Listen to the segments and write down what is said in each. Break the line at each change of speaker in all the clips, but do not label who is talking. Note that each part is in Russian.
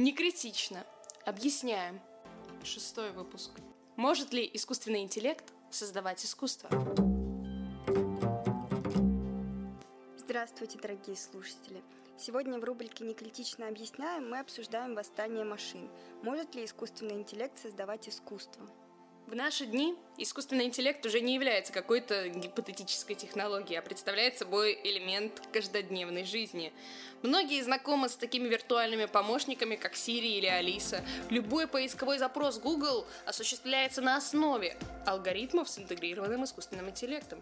Не критично. Объясняем. Шестой выпуск. Может ли искусственный интеллект создавать искусство?
Здравствуйте, дорогие слушатели! Сегодня в рубрике «Некритично объясняем» мы обсуждаем восстание машин. Может ли искусственный интеллект создавать искусство?
В наши дни искусственный интеллект уже не является какой-то гипотетической технологией, а представляет собой элемент каждодневной жизни. Многие знакомы с такими виртуальными помощниками, как Siri или Алиса. Любой поисковой запрос Google осуществляется на основе алгоритмов с интегрированным искусственным интеллектом.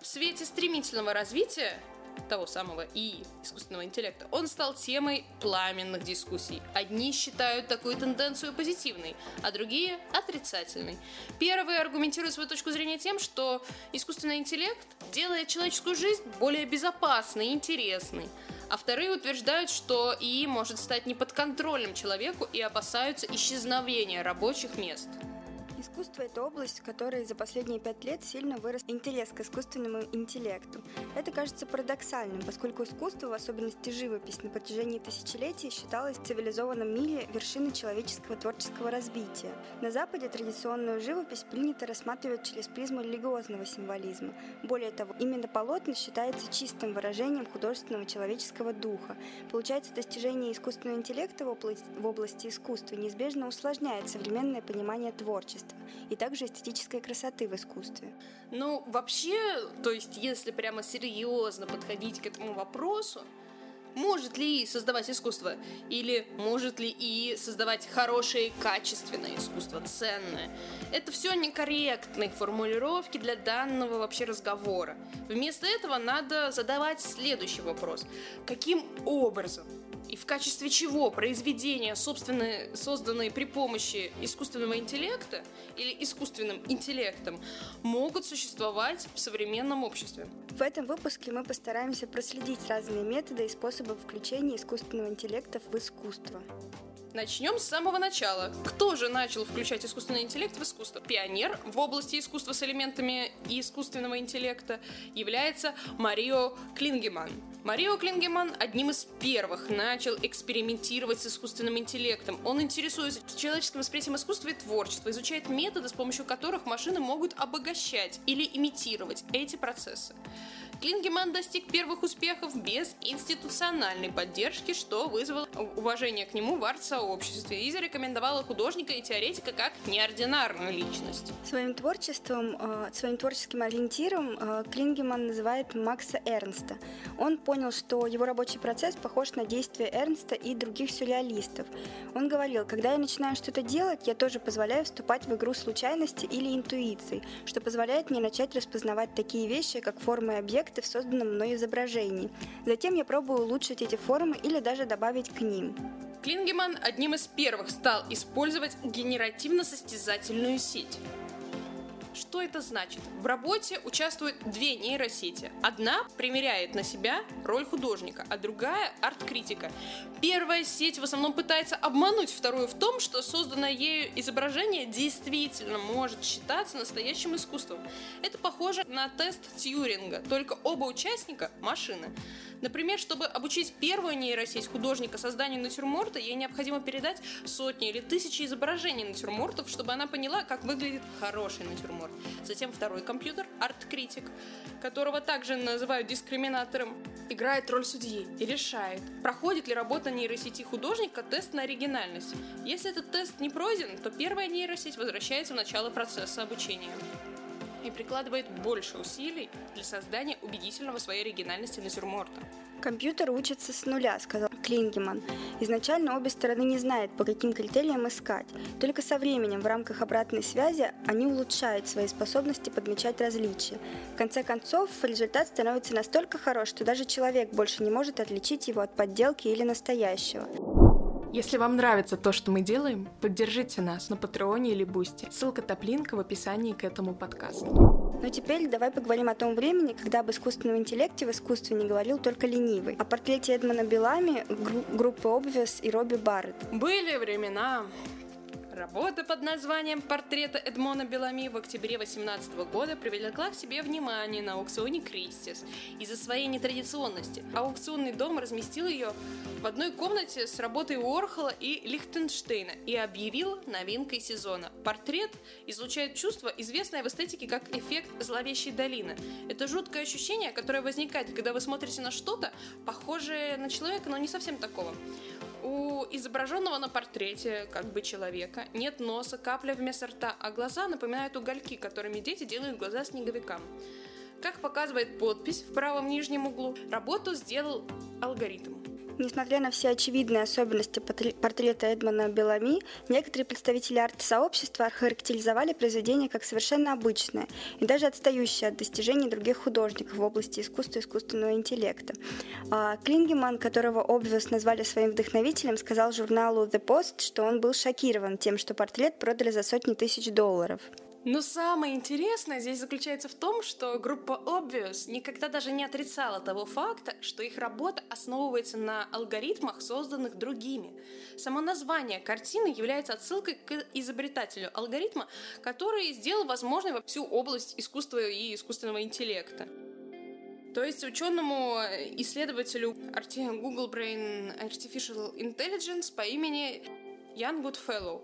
В свете стремительного развития того самого и искусственного интеллекта, он стал темой пламенных дискуссий. Одни считают такую тенденцию позитивной, а другие – отрицательной. Первые аргументируют свою точку зрения тем, что искусственный интеллект делает человеческую жизнь более безопасной и интересной. А вторые утверждают, что ИИ может стать неподконтрольным человеку и опасаются исчезновения рабочих мест.
Искусство – это область, в которой за последние пять лет сильно вырос интерес к искусственному интеллекту. Это кажется парадоксальным, поскольку искусство, в особенности живопись, на протяжении тысячелетий считалось в цивилизованном мире вершиной человеческого творческого развития. На Западе традиционную живопись принято рассматривать через призму религиозного символизма. Более того, именно полотно считается чистым выражением художественного человеческого духа. Получается, достижение искусственного интеллекта в области искусства неизбежно усложняет современное понимание творчества творчества и также эстетической красоты в искусстве.
Ну, вообще, то есть, если прямо серьезно подходить к этому вопросу, может ли и создавать искусство? Или может ли и создавать хорошее, качественное искусство, ценное? Это все некорректные формулировки для данного вообще разговора. Вместо этого надо задавать следующий вопрос. Каким образом и в качестве чего произведения, собственно, созданные при помощи искусственного интеллекта или искусственным интеллектом, могут существовать в современном обществе.
В этом выпуске мы постараемся проследить разные методы и способы включения искусственного интеллекта в искусство.
Начнем с самого начала. Кто же начал включать искусственный интеллект в искусство? Пионер в области искусства с элементами искусственного интеллекта является Марио Клингеман. Марио Клингеман одним из первых начал экспериментировать с искусственным интеллектом. Он интересуется человеческим восприятием искусства и творчества, изучает методы, с помощью которых машины могут обогащать или имитировать эти процессы. Клингеман достиг первых успехов без институциональной поддержки, что вызвало уважение к нему в арт-сообществе и зарекомендовало художника и теоретика как неординарную личность.
Своим творчеством, э, своим творческим ориентиром э, Клингеман называет Макса Эрнста. Он понял, что его рабочий процесс похож на действия Эрнста и других сюрреалистов. Он говорил, когда я начинаю что-то делать, я тоже позволяю вступать в игру случайности или интуиции, что позволяет мне начать распознавать такие вещи, как формы и объекты, в созданном мной изображении. Затем я пробую улучшить эти формы или даже добавить к ним.
Клингеман одним из первых стал использовать генеративно-состязательную сеть. Что это значит? В работе участвуют две нейросети. Одна примеряет на себя роль художника, а другая — арт-критика. Первая сеть в основном пытается обмануть вторую в том, что созданное ею изображение действительно может считаться настоящим искусством. Это похоже на тест Тьюринга, только оба участника — машины. Например, чтобы обучить первую нейросеть художника созданию натюрморта, ей необходимо передать сотни или тысячи изображений натюрмортов, чтобы она поняла, как выглядит хороший натюрморт. Затем второй компьютер, арт-критик, которого также называют дискриминатором, играет роль судьи и решает, проходит ли работа нейросети художника тест на оригинальность. Если этот тест не пройден, то первая нейросеть возвращается в начало процесса обучения и прикладывает больше усилий для создания убедительного своей оригинальности натюрморта.
Компьютер учится с нуля, сказал Клингеман. Изначально обе стороны не знают, по каким критериям искать. Только со временем в рамках обратной связи они улучшают свои способности подмечать различия. В конце концов, результат становится настолько хорош, что даже человек больше не может отличить его от подделки или настоящего.
Если вам нравится то, что мы делаем, поддержите нас на Патреоне или Бусти. Ссылка Taplink а в описании к этому подкасту.
Ну теперь давай поговорим о том времени, когда об искусственном интеллекте в искусстве не говорил только ленивый. О портрете Эдмона Белами, гру- группы Obvious и Робби Барретт.
Были времена, Работа под названием «Портрета Эдмона Белами» в октябре 2018 года привлекла к себе внимание на аукционе Кристис из-за своей нетрадиционности. Аукционный дом разместил ее в одной комнате с работой Уорхола и Лихтенштейна и объявил новинкой сезона. Портрет излучает чувство, известное в эстетике как эффект зловещей долины. Это жуткое ощущение, которое возникает, когда вы смотрите на что-то, похожее на человека, но не совсем такого. У изображенного на портрете, как бы человека, нет носа, капля вместо рта, а глаза напоминают угольки, которыми дети делают глаза снеговикам. Как показывает подпись в правом нижнем углу, работу сделал алгоритм.
Несмотря на все очевидные особенности портрета Эдмона Белами, некоторые представители арт-сообщества охарактеризовали произведение как совершенно обычное и даже отстающее от достижений других художников в области искусства и искусственного интеллекта. А Клингеман, которого Obvious назвали своим вдохновителем, сказал журналу The Post, что он был шокирован тем, что портрет продали за сотни тысяч долларов.
Но самое интересное здесь заключается в том, что группа Obvious никогда даже не отрицала того факта, что их работа основывается на алгоритмах, созданных другими. Само название картины является отсылкой к изобретателю алгоритма, который сделал возможной всю область искусства и искусственного интеллекта. То есть ученому исследователю Google Brain Artificial Intelligence по имени Ян Гудфеллоу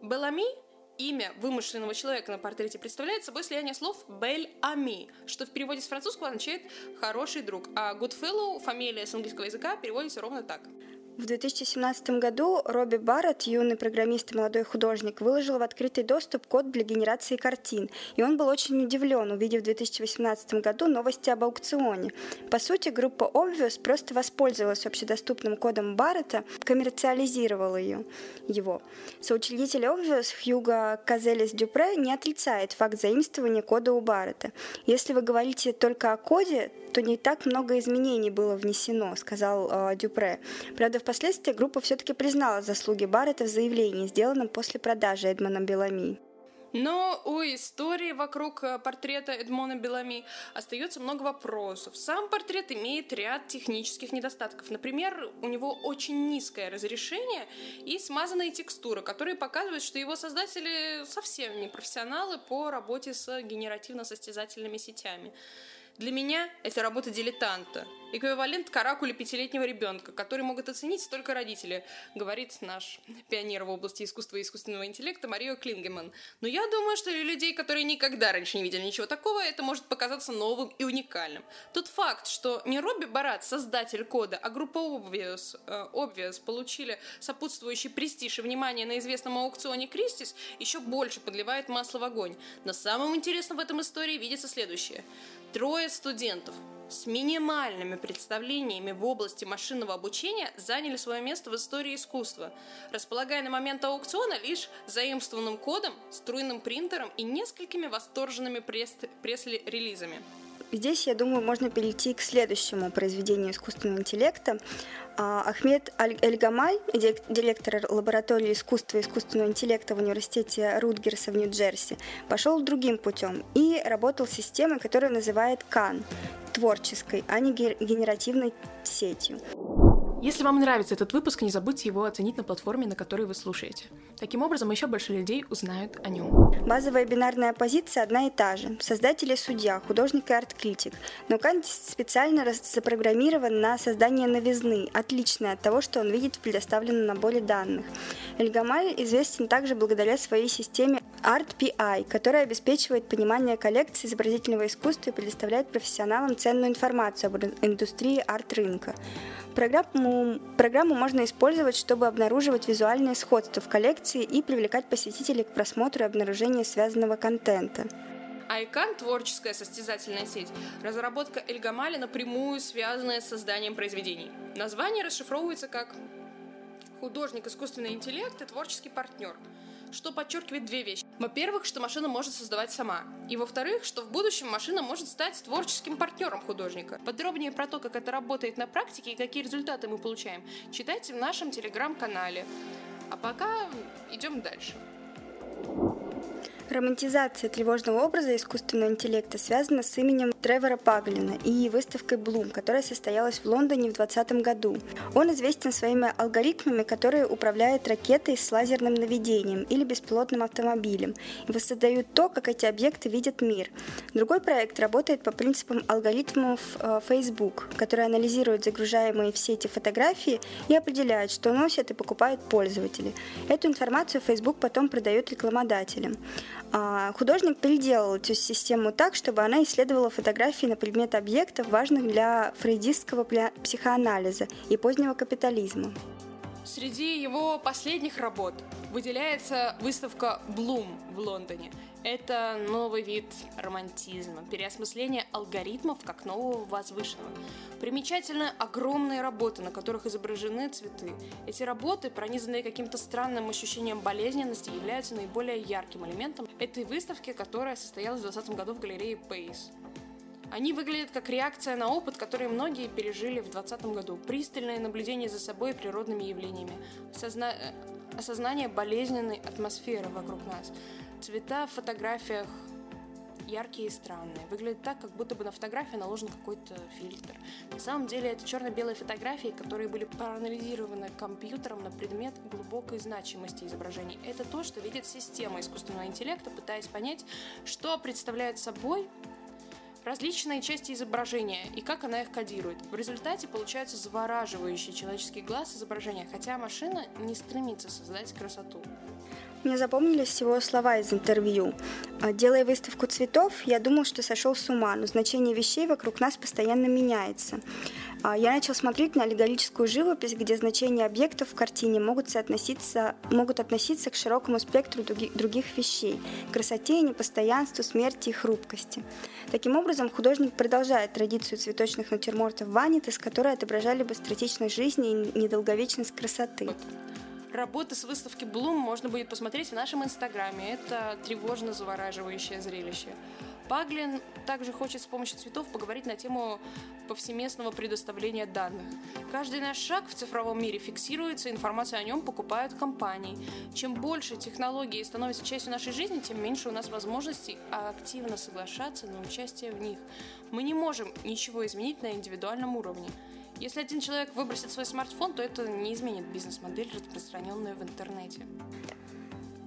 Белами имя вымышленного человека на портрете представляет собой слияние слов «bel ami», что в переводе с французского означает «хороший друг», а «Goodfellow» фамилия с английского языка переводится ровно так –
в 2017 году Робби Барретт, юный программист и молодой художник, выложил в открытый доступ код для генерации картин, и он был очень удивлен, увидев в 2018 году новости об аукционе. По сути, группа Obvious просто воспользовалась общедоступным кодом Барретта, коммерциализировала ее, его. Соучредитель Obvious Хьюго Казелис Дюпре не отрицает факт заимствования кода у Барретта. Если вы говорите только о коде, то не так много изменений было внесено, сказал э, Дюпре. Правда, впоследствии группа все-таки признала заслуги Баррета в заявлении, сделанном после продажи Эдмоном Белами.
Но у истории вокруг э, портрета Эдмона Белами остается много вопросов. Сам портрет имеет ряд технических недостатков. Например, у него очень низкое разрешение и смазанные текстуры, которые показывают, что его создатели совсем не профессионалы по работе с генеративно-состязательными сетями. Для меня это работа дилетанта. Эквивалент каракули пятилетнего ребенка, который могут оценить только родители, говорит наш пионер в области искусства и искусственного интеллекта Марио Клингеман. Но я думаю, что для людей, которые никогда раньше не видели ничего такого, это может показаться новым и уникальным. Тот факт, что не Робби Барат, создатель кода, а группа Obvious, э, Obvious получили сопутствующий престиж и внимание на известном аукционе Кристис, еще больше подливает масло в огонь. Но самым интересным в этом истории видится следующее. Трое студентов с минимальными представлениями в области машинного обучения заняли свое место в истории искусства, располагая на момент аукциона лишь заимствованным кодом, струйным принтером и несколькими восторженными пресс-релизами.
Здесь, я думаю, можно перейти к следующему произведению искусственного интеллекта. А, Ахмед Эль-Гамаль, директор лаборатории искусства и искусственного интеллекта в университете Рутгерса в Нью-Джерси, пошел другим путем и работал с системой, которая называет КАН, творческой, а не генеративной сетью.
Если вам нравится этот выпуск, не забудьте его оценить на платформе, на которой вы слушаете. Таким образом, еще больше людей узнают о нем.
Базовая бинарная позиция одна и та же. Создатель и судья, художник и арт-критик. Но Кант специально запрограммирован на создание новизны, отличной от того, что он видит в предоставленном наборе данных. Эльгамаль известен также благодаря своей системе ArtPI, которая обеспечивает понимание коллекции изобразительного искусства и предоставляет профессионалам ценную информацию об индустрии арт-рынка. Программу, программу можно использовать, чтобы обнаруживать визуальные сходства в коллекции и привлекать посетителей к просмотру и обнаружению связанного контента.
Айкан – творческая состязательная сеть, разработка Эльгамали напрямую связанная с созданием произведений. Название расшифровывается как «художник, искусственный интеллект и творческий партнер», что подчеркивает две вещи. Во-первых, что машина может создавать сама. И во-вторых, что в будущем машина может стать творческим партнером художника. Подробнее про то, как это работает на практике и какие результаты мы получаем, читайте в нашем телеграм-канале. А пока идем дальше.
Романтизация тревожного образа искусственного интеллекта связана с именем Тревора Паглина и выставкой Bloom, которая состоялась в Лондоне в 2020 году. Он известен своими алгоритмами, которые управляют ракетой с лазерным наведением или беспилотным автомобилем и воссоздают то, как эти объекты видят мир. Другой проект работает по принципам алгоритмов э, Facebook, которые анализируют загружаемые в сети фотографии и определяют, что носят и покупают пользователи. Эту информацию Facebook потом продает рекламодателям. А, художник переделал эту систему так, чтобы она исследовала фотографии на предмет объектов, важных для фрейдистского психоанализа и позднего капитализма.
Среди его последних работ выделяется выставка «Блум» в Лондоне. Это новый вид романтизма, переосмысление алгоритмов как нового возвышенного. Примечательны огромные работы, на которых изображены цветы. Эти работы, пронизанные каким-то странным ощущением болезненности, являются наиболее ярким элементом этой выставки, которая состоялась в 2020 году в галерее Пейс. Они выглядят как реакция на опыт, который многие пережили в 2020 году. Пристальное наблюдение за собой и природными явлениями. Созна... Осознание болезненной атмосферы вокруг нас. Цвета в фотографиях яркие и странные. Выглядит так, как будто бы на фотографии наложен какой-то фильтр. На самом деле это черно-белые фотографии, которые были проанализированы компьютером на предмет глубокой значимости изображений. Это то, что видит система искусственного интеллекта, пытаясь понять, что представляет собой различные части изображения и как она их кодирует. В результате получается завораживающий человеческий глаз изображения, хотя машина не стремится создать красоту.
Мне запомнились всего слова из интервью. «А, Делая выставку цветов, я думал, что сошел с ума, но значение вещей вокруг нас постоянно меняется. А, я начал смотреть на аллегорическую живопись, где значения объектов в картине могут, соотноситься, могут относиться к широкому спектру других вещей – красоте, непостоянству, смерти и хрупкости. Таким образом, художник продолжает традицию цветочных натюрмортов Ванитас, которые отображали быстротечность жизни и недолговечность красоты.
Работы с выставки Bloom можно будет посмотреть в нашем инстаграме. Это тревожно завораживающее зрелище. Паглин также хочет с помощью цветов поговорить на тему повсеместного предоставления данных. Каждый наш шаг в цифровом мире фиксируется, информацию о нем покупают компании. Чем больше технологии становятся частью нашей жизни, тем меньше у нас возможностей активно соглашаться на участие в них. Мы не можем ничего изменить на индивидуальном уровне. Если один человек выбросит свой смартфон, то это не изменит бизнес-модель, распространенную в интернете.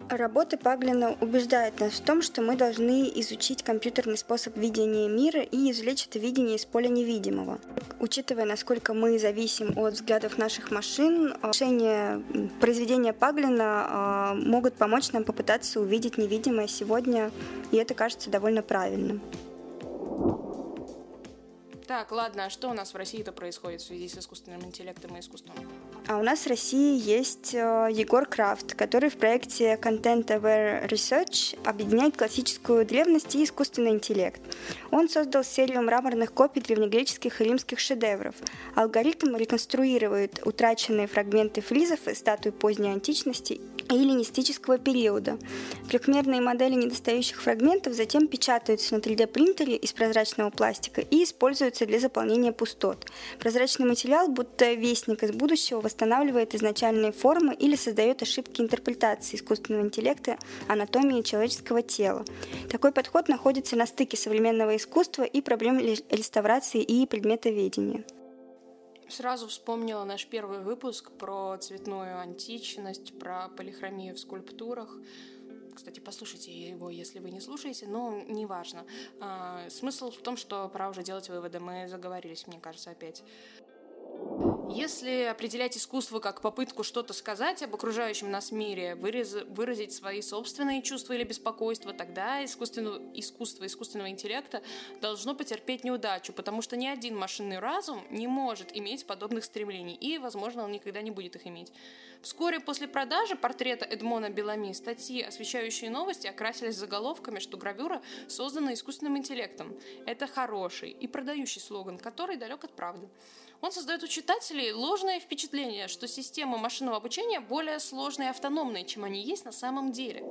Работы Паглина убеждают нас в том, что мы должны изучить компьютерный способ видения мира и извлечь это видение из поля невидимого. Учитывая, насколько мы зависим от взглядов наших машин, решения произведения Паглина а, могут помочь нам попытаться увидеть невидимое сегодня, и это кажется довольно правильным.
Так, ладно, а что у нас в России-то происходит в связи с искусственным интеллектом и искусством?
А у нас в России есть э, Егор Крафт, который в проекте Content Aware Research объединяет классическую древность и искусственный интеллект. Он создал серию мраморных копий древнегреческих и римских шедевров. Алгоритм реконструирует утраченные фрагменты фризов и статуй поздней античности и эллинистического периода. Трехмерные модели недостающих фрагментов затем печатаются на 3D-принтере из прозрачного пластика и используются для заполнения пустот. Прозрачный материал, будто вестник из будущего, восстанавливает изначальные формы или создает ошибки интерпретации искусственного интеллекта анатомии человеческого тела. Такой подход находится на стыке современного искусства и проблем реставрации и предметоведения.
Сразу вспомнила наш первый выпуск про цветную античность, про полихромию в скульптурах. Кстати, послушайте его, если вы не слушаете, но неважно. А, смысл в том, что пора уже делать выводы. Мы заговорились, мне кажется, опять. Если определять искусство как попытку что-то сказать об окружающем нас мире, выраз, выразить свои собственные чувства или беспокойства, тогда искусственного, искусство искусственного интеллекта должно потерпеть неудачу, потому что ни один машинный разум не может иметь подобных стремлений, и, возможно, он никогда не будет их иметь. Вскоре после продажи портрета Эдмона Белами статьи, освещающие новости, окрасились заголовками, что гравюра создана искусственным интеллектом. Это хороший и продающий слоган, который далек от правды. Он создает у читателей ложное впечатление, что система машинного обучения более сложные и автономные, чем они есть на самом деле.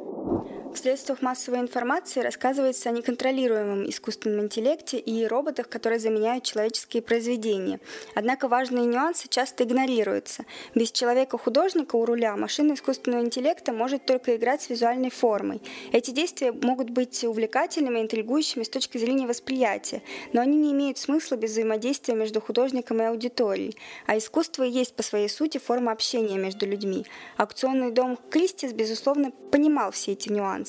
В средствах массовой информации рассказывается о неконтролируемом искусственном интеллекте и роботах, которые заменяют человеческие произведения. Однако важные нюансы часто игнорируются. Без человека-художника у руля машина искусственного интеллекта может только играть с визуальной формой. Эти действия могут быть увлекательными, интригующими с точки зрения восприятия, но они не имеют смысла без взаимодействия между художником и аудиторией. А искусство и есть по своей сути форма общения между людьми. Аукционный дом Кристис, безусловно, понимал все эти нюансы.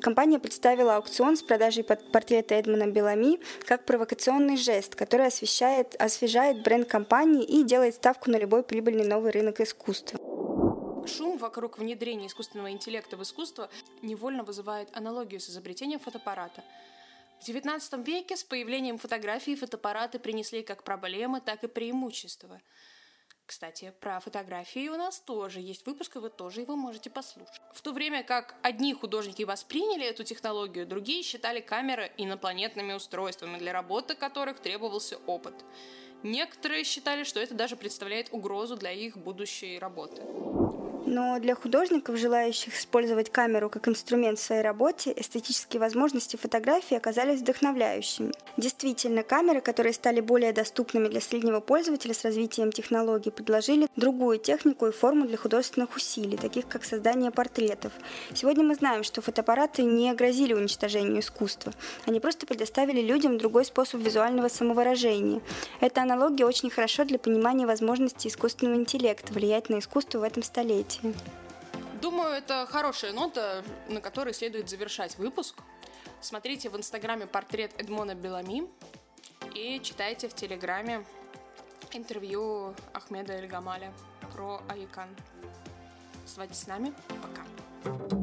Компания представила аукцион с продажей портрета Эдмона Белами как провокационный жест, который освещает, освежает бренд компании и делает ставку на любой прибыльный новый рынок искусства.
Шум вокруг внедрения искусственного интеллекта в искусство невольно вызывает аналогию с изобретением фотоаппарата. В XIX веке с появлением фотографии фотоаппараты принесли как проблемы, так и преимущества – кстати, про фотографии у нас тоже есть выпуск, и вы тоже его можете послушать. В то время как одни художники восприняли эту технологию, другие считали камеры инопланетными устройствами, для работы которых требовался опыт. Некоторые считали, что это даже представляет угрозу для их будущей работы.
Но для художников, желающих использовать камеру как инструмент в своей работе, эстетические возможности фотографии оказались вдохновляющими. Действительно, камеры, которые стали более доступными для среднего пользователя с развитием технологий, предложили другую технику и форму для художественных усилий, таких как создание портретов. Сегодня мы знаем, что фотоаппараты не грозили уничтожению искусства. Они просто предоставили людям другой способ визуального самовыражения. Эта аналогия очень хорошо для понимания возможностей искусственного интеллекта влиять на искусство в этом столетии события.
Думаю, это хорошая нота, на которой следует завершать выпуск. Смотрите в инстаграме портрет Эдмона Белами и читайте в телеграме интервью Ахмеда Эльгамаля про Айкан. Оставайтесь с нами. Пока.